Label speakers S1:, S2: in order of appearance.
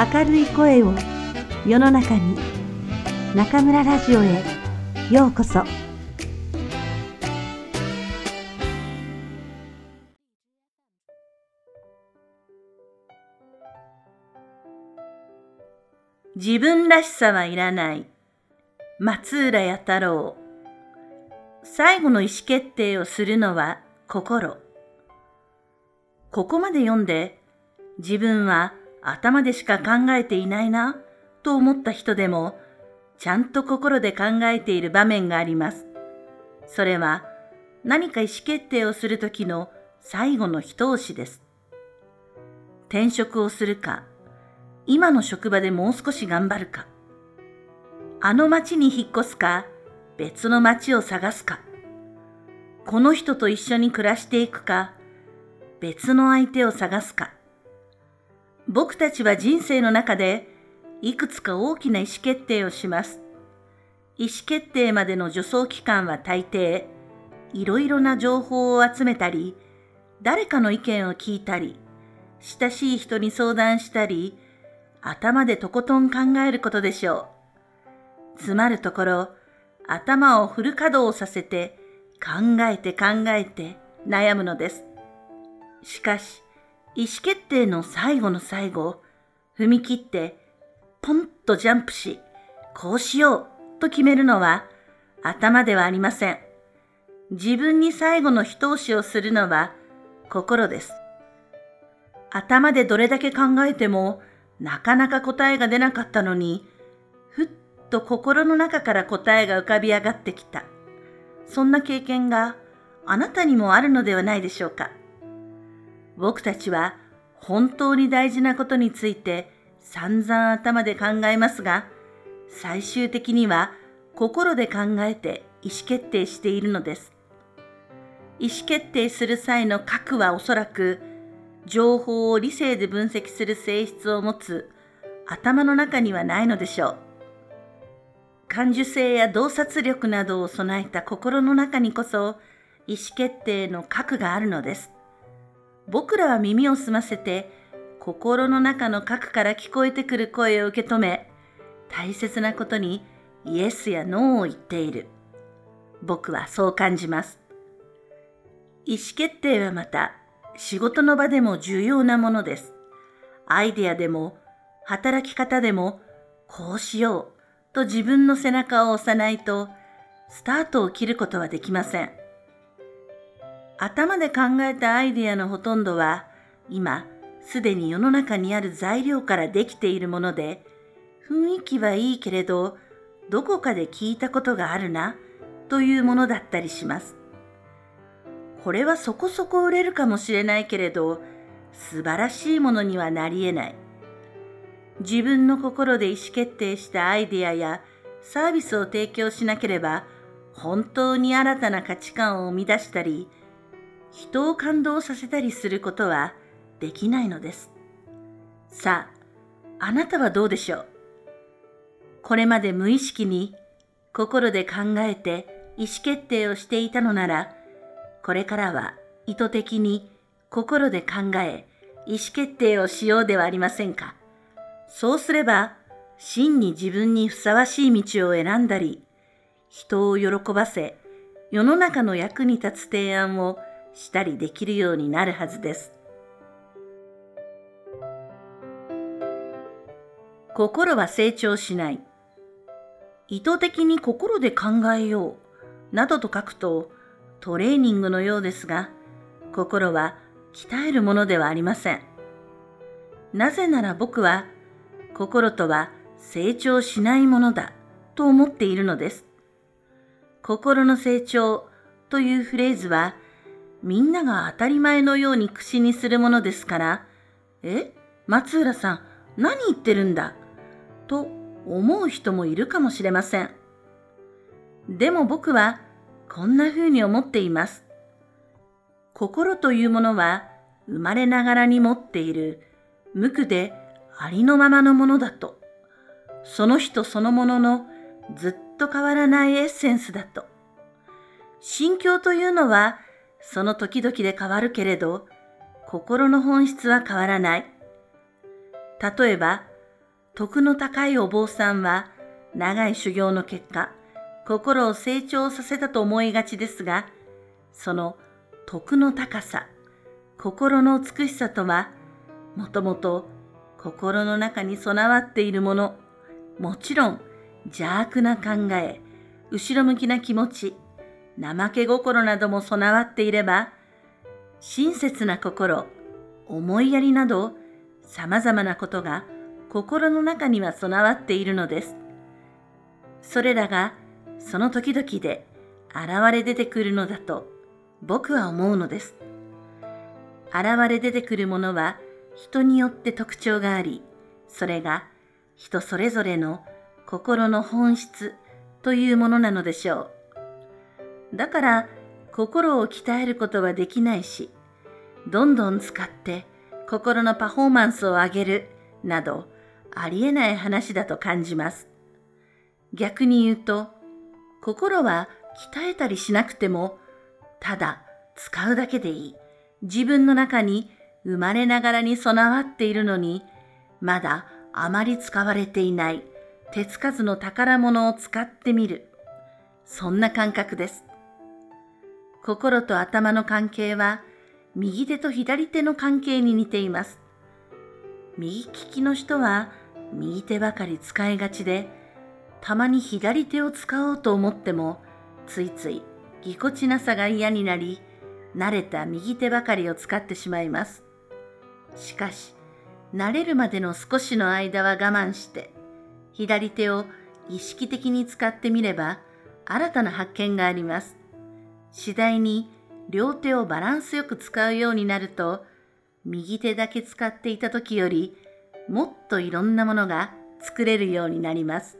S1: 明るい声を世の中に中村ラジオへようこそ。
S2: 自分らしさはいらない。松浦弥太郎。最後の意思決定をするのは心。ここまで読んで自分は頭でしか考えていないなと思った人でもちゃんと心で考えている場面があります。それは何か意思決定をするときの最後の一押しです。転職をするか、今の職場でもう少し頑張るか、あの町に引っ越すか、別の町を探すか、この人と一緒に暮らしていくか、別の相手を探すか。僕たちは人生の中でいくつか大きな意思決定をします。意思決定までの助走期間は大抵、いろいろな情報を集めたり、誰かの意見を聞いたり、親しい人に相談したり、頭でとことん考えることでしょう。つまるところ、頭をフル稼働させて、考えて考えて悩むのです。しかし、意思決定の最後の最後、踏み切ってポンとジャンプし、こうしようと決めるのは頭ではありません。自分に最後の一押しをするのは心です。頭でどれだけ考えてもなかなか答えが出なかったのに、ふっと心の中から答えが浮かび上がってきた。そんな経験があなたにもあるのではないでしょうか。僕たちは本当に大事なことについて散々頭で考えますが、最終的には心で考えて意思決定しているのです。意思決定する際の核はおそらく情報を理性で分析する性質を持つ頭の中にはないのでしょう。感受性や洞察力などを備えた心の中にこそ意思決定の核があるのです。僕らは耳を澄ませて心の中の核から聞こえてくる声を受け止め大切なことにイエスやノーを言っている。僕はそう感じます。意思決定はまた仕事の場でも重要なものです。アイデアでも働き方でもこうしようと自分の背中を押さないとスタートを切ることはできません。頭で考えたアイデアのほとんどは今すでに世の中にある材料からできているもので雰囲気はいいけれどどこかで聞いたことがあるなというものだったりします。これはそこそこ売れるかもしれないけれど素晴らしいものにはなり得ない。自分の心で意思決定したアイデアやサービスを提供しなければ本当に新たな価値観を生み出したり人を感動させたりすることはできないのです。さあ、あなたはどうでしょう？これまで無意識に心で考えて意思決定をしていたのなら、これからは意図的に心で考え意思決定をしようではありませんか？そうすれば、真に自分にふさわしい道を選んだり、人を喜ばせ、世の中の役に立つ提案をしたりできるようになるはずです。心は成長しない。意図的に心で考えようなどと書くとトレーニングのようですが、心は鍛えるものではありません。なぜなら僕は心とは成長しないものだと思っているのです。心の成長というフレーズはみんなが当たり前のように口にするものですから、え松浦さん、何言ってるんだ？と思う人もいるかもしれません。でも僕はこんな風に思っています。心というものは生まれながらに持っている無垢でありのままのものだと。その人そのもののずっと変わらないエッセンスだと。心境というのはその時々で変わるけれど、心の本質は変わらない。例えば、徳の高いお坊さんは長い修行の結果、心を成長させたと思いがちですが、その徳の高さ、心の美しさとは、もともと心の中に備わっているもの、もちろん邪悪な考え、後ろ向きな気持ち、怠け心なども備わっていれば、親切な心、思いやりなど、様々なことが心の中には備わっているのです。それらがその時々で現れ出てくるのだと僕は思うのです。現れ出てくるものは人によって特徴があり、それが人それぞれの心の本質というものなのでしょう。だから心を鍛えることはできないし、どんどん使って心のパフォーマンスを上げるなどありえない話だと感じます。逆に言うと、心は鍛えたりしなくても、ただ使うだけでいい。自分の中に生まれながらに備わっているのに、まだあまり使われていない手つかずの宝物を使ってみる。そんな感覚です。心と頭の関係は、右手と左手の関係に似ています。右利きの人は右手ばかり使いがちで、たまに左手を使おうと思っても、ついついぎこちなさが嫌になり、慣れた右手ばかりを使ってしまいます。しかし、慣れるまでの少しの間は我慢して、左手を意識的に使ってみれば、新たな発見があります。次第に両手をバランスよく使うようになると、右手だけ使っていた時より、もっといろんなものが作れるようになります。